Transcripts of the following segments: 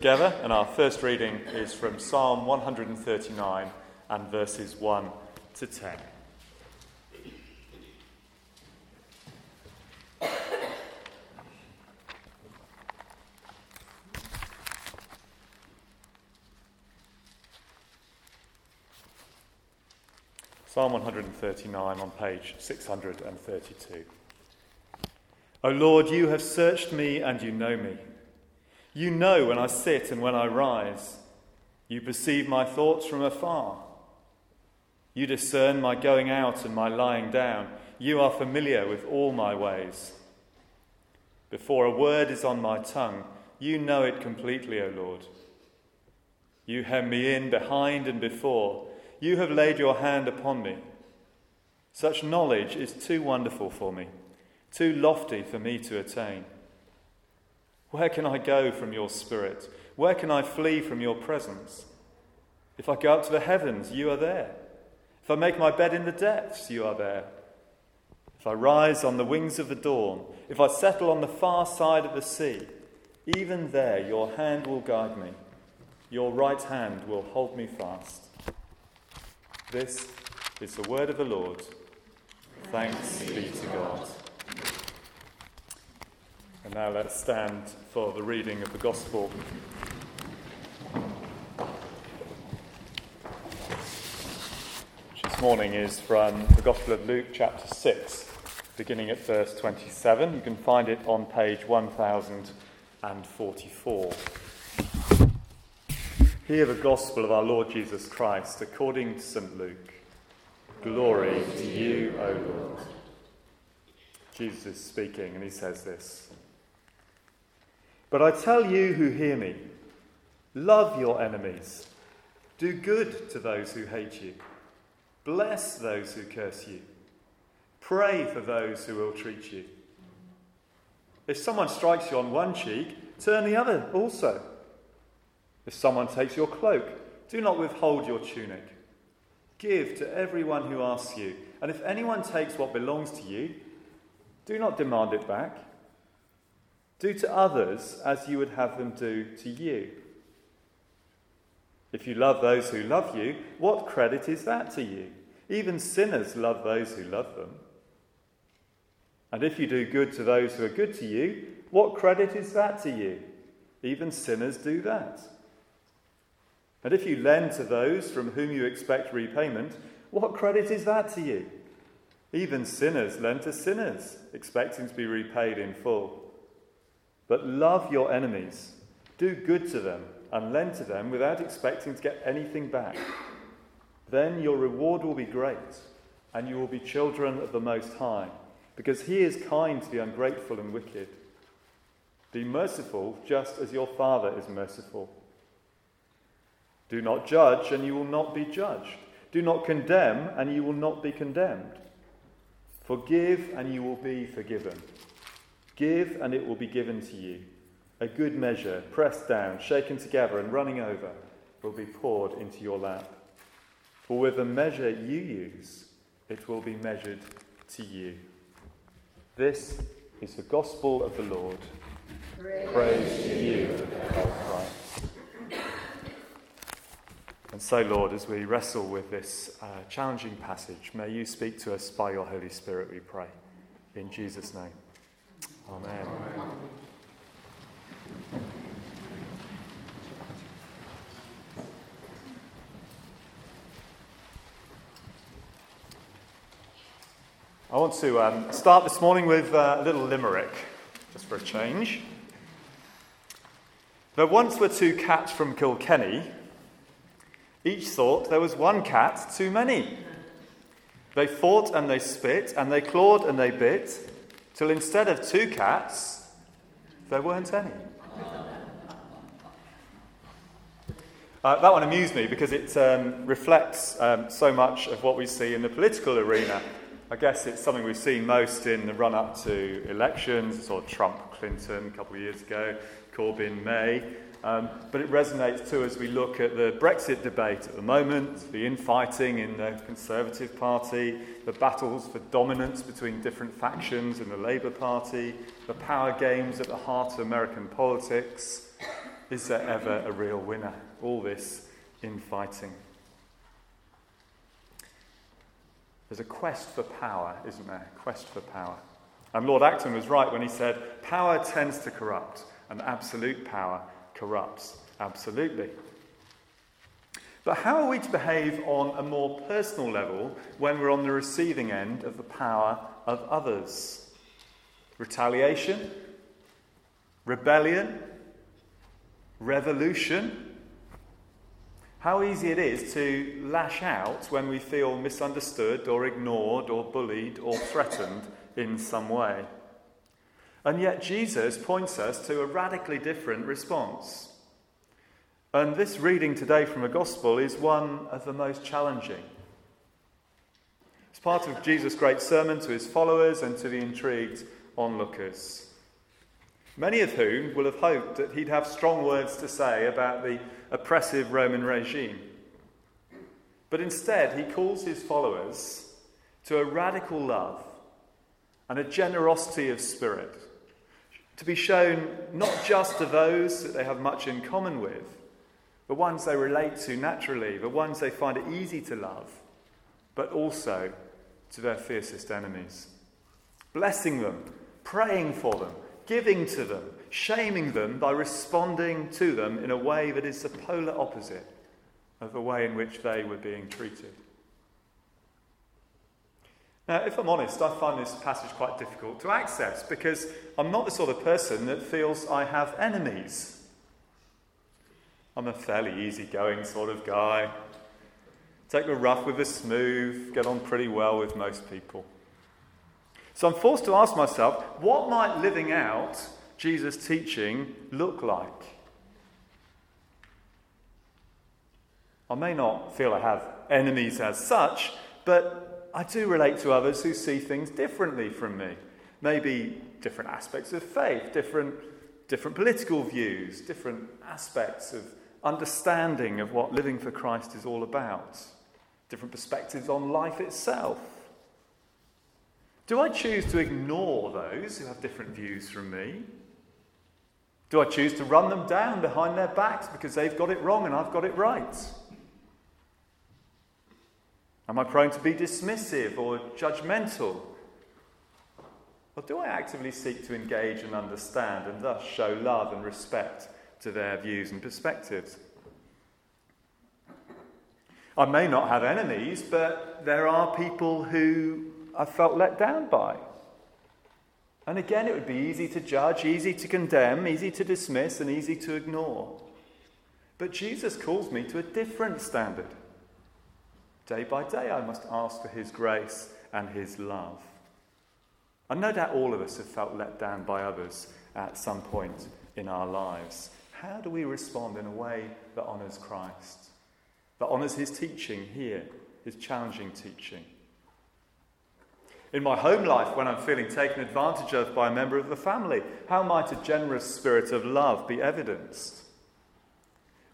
together, and our first reading is from Psalm 139 and verses 1 to 10. Psalm 139 on page 632. O Lord, you have searched me and you know me. You know when I sit and when I rise. You perceive my thoughts from afar. You discern my going out and my lying down. You are familiar with all my ways. Before a word is on my tongue, you know it completely, O Lord. You hem me in behind and before. You have laid your hand upon me. Such knowledge is too wonderful for me, too lofty for me to attain. Where can I go from your spirit? Where can I flee from your presence? If I go up to the heavens, you are there. If I make my bed in the depths, you are there. If I rise on the wings of the dawn, if I settle on the far side of the sea, even there your hand will guide me, your right hand will hold me fast. This is the word of the Lord. Thanks be to God. And now let's stand for the reading of the Gospel. This morning is from the Gospel of Luke, chapter 6, beginning at verse 27. You can find it on page 1044. Hear the Gospel of our Lord Jesus Christ according to St. Luke. Glory to you, O Lord. Jesus is speaking, and he says this. But I tell you who hear me love your enemies, do good to those who hate you, bless those who curse you, pray for those who ill treat you. If someone strikes you on one cheek, turn the other also. If someone takes your cloak, do not withhold your tunic. Give to everyone who asks you, and if anyone takes what belongs to you, do not demand it back. Do to others as you would have them do to you. If you love those who love you, what credit is that to you? Even sinners love those who love them. And if you do good to those who are good to you, what credit is that to you? Even sinners do that. And if you lend to those from whom you expect repayment, what credit is that to you? Even sinners lend to sinners, expecting to be repaid in full. But love your enemies, do good to them, and lend to them without expecting to get anything back. Then your reward will be great, and you will be children of the Most High, because He is kind to the ungrateful and wicked. Be merciful just as your Father is merciful. Do not judge, and you will not be judged. Do not condemn, and you will not be condemned. Forgive, and you will be forgiven. Give, and it will be given to you. A good measure, pressed down, shaken together, and running over, will be poured into your lap. For with the measure you use, it will be measured to you. This is the gospel of the Lord. Praise, Praise to you, O Christ. And so, Lord, as we wrestle with this uh, challenging passage, may you speak to us by your Holy Spirit, we pray. In Jesus' name. Amen. I want to um, start this morning with uh, a little limerick, just for a change. There once were two cats from Kilkenny. Each thought there was one cat too many. They fought and they spit, and they clawed and they bit, till instead of two cats, there weren't any. Uh, that one amused me because it um, reflects um, so much of what we see in the political arena. I guess it's something we've seen most in the run up to elections. Saw Trump, Clinton a couple of years ago, Corbyn, May. Um, but it resonates too as we look at the Brexit debate at the moment, the infighting in the Conservative Party, the battles for dominance between different factions in the Labour Party, the power games at the heart of American politics. Is there ever a real winner? All this infighting. There's a quest for power, isn't there? Quest for power. And Lord Acton was right when he said, Power tends to corrupt, and absolute power corrupts absolutely. But how are we to behave on a more personal level when we're on the receiving end of the power of others? Retaliation? Rebellion? Revolution? How easy it is to lash out when we feel misunderstood or ignored or bullied or threatened in some way. And yet, Jesus points us to a radically different response. And this reading today from a gospel is one of the most challenging. It's part of Jesus' great sermon to his followers and to the intrigued onlookers many of whom will have hoped that he'd have strong words to say about the oppressive Roman regime. But instead, he calls his followers to a radical love and a generosity of spirit to be shown not just to those that they have much in common with, the ones they relate to naturally, the ones they find it easy to love, but also to their fiercest enemies. Blessing them, praying for them, giving to them, shaming them by responding to them in a way that is the polar opposite of the way in which they were being treated. Now, if I'm honest, I find this passage quite difficult to access because I'm not the sort of person that feels I have enemies. I'm a fairly easygoing sort of guy. Take the rough with the smooth, get on pretty well with most people. So I'm forced to ask myself, what might living out Jesus' teaching look like? I may not feel I have enemies as such, but I do relate to others who see things differently from me. Maybe different aspects of faith, different, different political views, different aspects of understanding of what living for Christ is all about, different perspectives on life itself. Do I choose to ignore those who have different views from me? Do I choose to run them down behind their backs because they've got it wrong and I've got it right? Am I prone to be dismissive or judgmental? Or do I actively seek to engage and understand and thus show love and respect to their views and perspectives? I may not have enemies, but there are people who I felt let down by. And again, it would be easy to judge, easy to condemn, easy to dismiss, and easy to ignore. But Jesus calls me to a different standard. Day by day, I must ask for His grace and His love. And no doubt all of us have felt let down by others at some point in our lives. How do we respond in a way that honours Christ? That honours His teaching here, His challenging teaching? In my home life, when I'm feeling taken advantage of by a member of the family, how might a generous spirit of love be evidenced?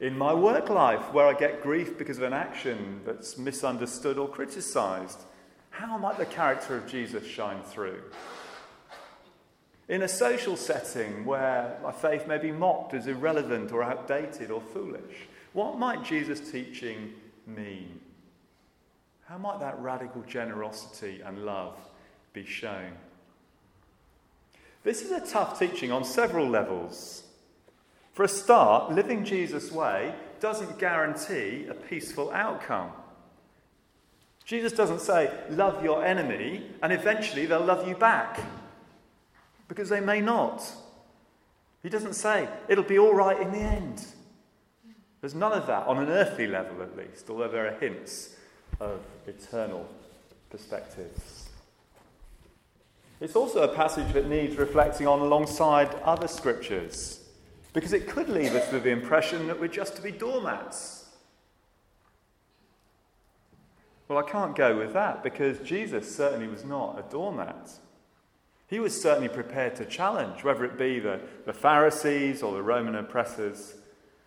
In my work life, where I get grief because of an action that's misunderstood or criticized, how might the character of Jesus shine through? In a social setting where my faith may be mocked as irrelevant or outdated or foolish, what might Jesus' teaching mean? How might that radical generosity and love be shown? This is a tough teaching on several levels. For a start, living Jesus' way doesn't guarantee a peaceful outcome. Jesus doesn't say, love your enemy, and eventually they'll love you back. Because they may not. He doesn't say, it'll be all right in the end. There's none of that, on an earthly level at least, although there are hints of eternal perspectives. It's also a passage that needs reflecting on alongside other scriptures, because it could leave us with the impression that we're just to be doormats. Well, I can't go with that because Jesus certainly was not a doormat. He was certainly prepared to challenge, whether it be the, the Pharisees or the Roman oppressors.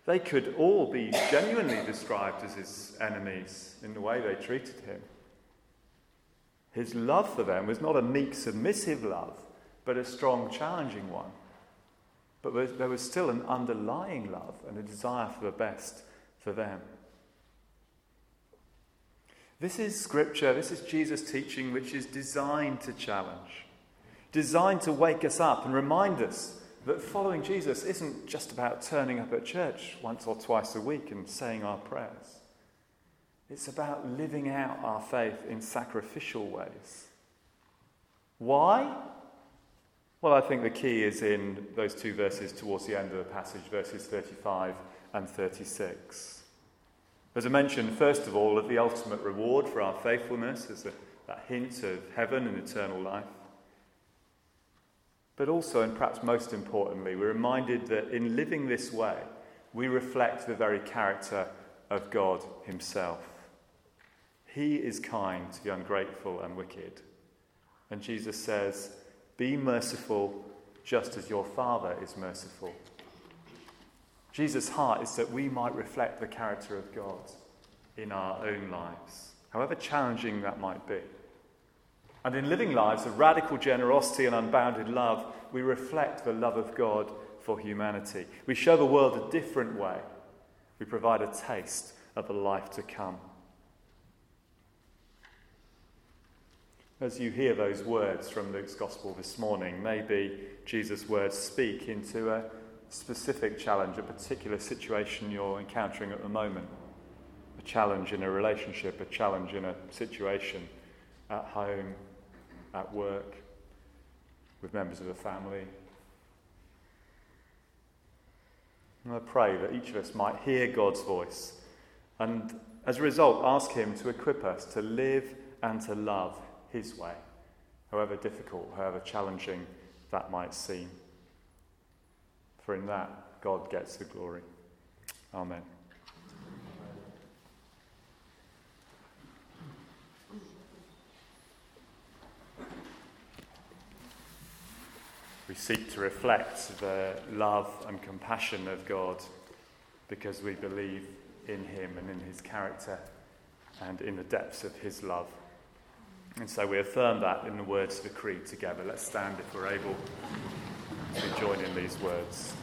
They could all be genuinely described as his enemies in the way they treated him. His love for them was not a meek, submissive love, but a strong, challenging one. But there was still an underlying love and a desire for the best for them. This is scripture, this is Jesus' teaching, which is designed to challenge, designed to wake us up and remind us that following Jesus isn't just about turning up at church once or twice a week and saying our prayers. It's about living out our faith in sacrificial ways. Why? Well, I think the key is in those two verses towards the end of the passage, verses 35 and 36. As I mentioned, first of all, of the ultimate reward for our faithfulness as that hint of heaven and eternal life. But also, and perhaps most importantly, we're reminded that in living this way, we reflect the very character of God Himself. He is kind to the ungrateful and wicked. And Jesus says, Be merciful just as your Father is merciful. Jesus' heart is that we might reflect the character of God in our own lives, however challenging that might be. And in living lives of radical generosity and unbounded love, we reflect the love of God for humanity. We show the world a different way. We provide a taste of the life to come. As you hear those words from Luke's Gospel this morning, maybe Jesus' words speak into a specific challenge, a particular situation you're encountering at the moment, a challenge in a relationship, a challenge in a situation at home, at work, with members of a family. And I pray that each of us might hear God's voice and, as a result, ask Him to equip us to live and to love His way, however difficult, however challenging that might seem. For in that, God gets the glory. Amen. We seek to reflect the love and compassion of God because we believe in Him and in His character and in the depths of His love. And so we affirm that in the words of the Creed together. Let's stand if we're able to join in these words.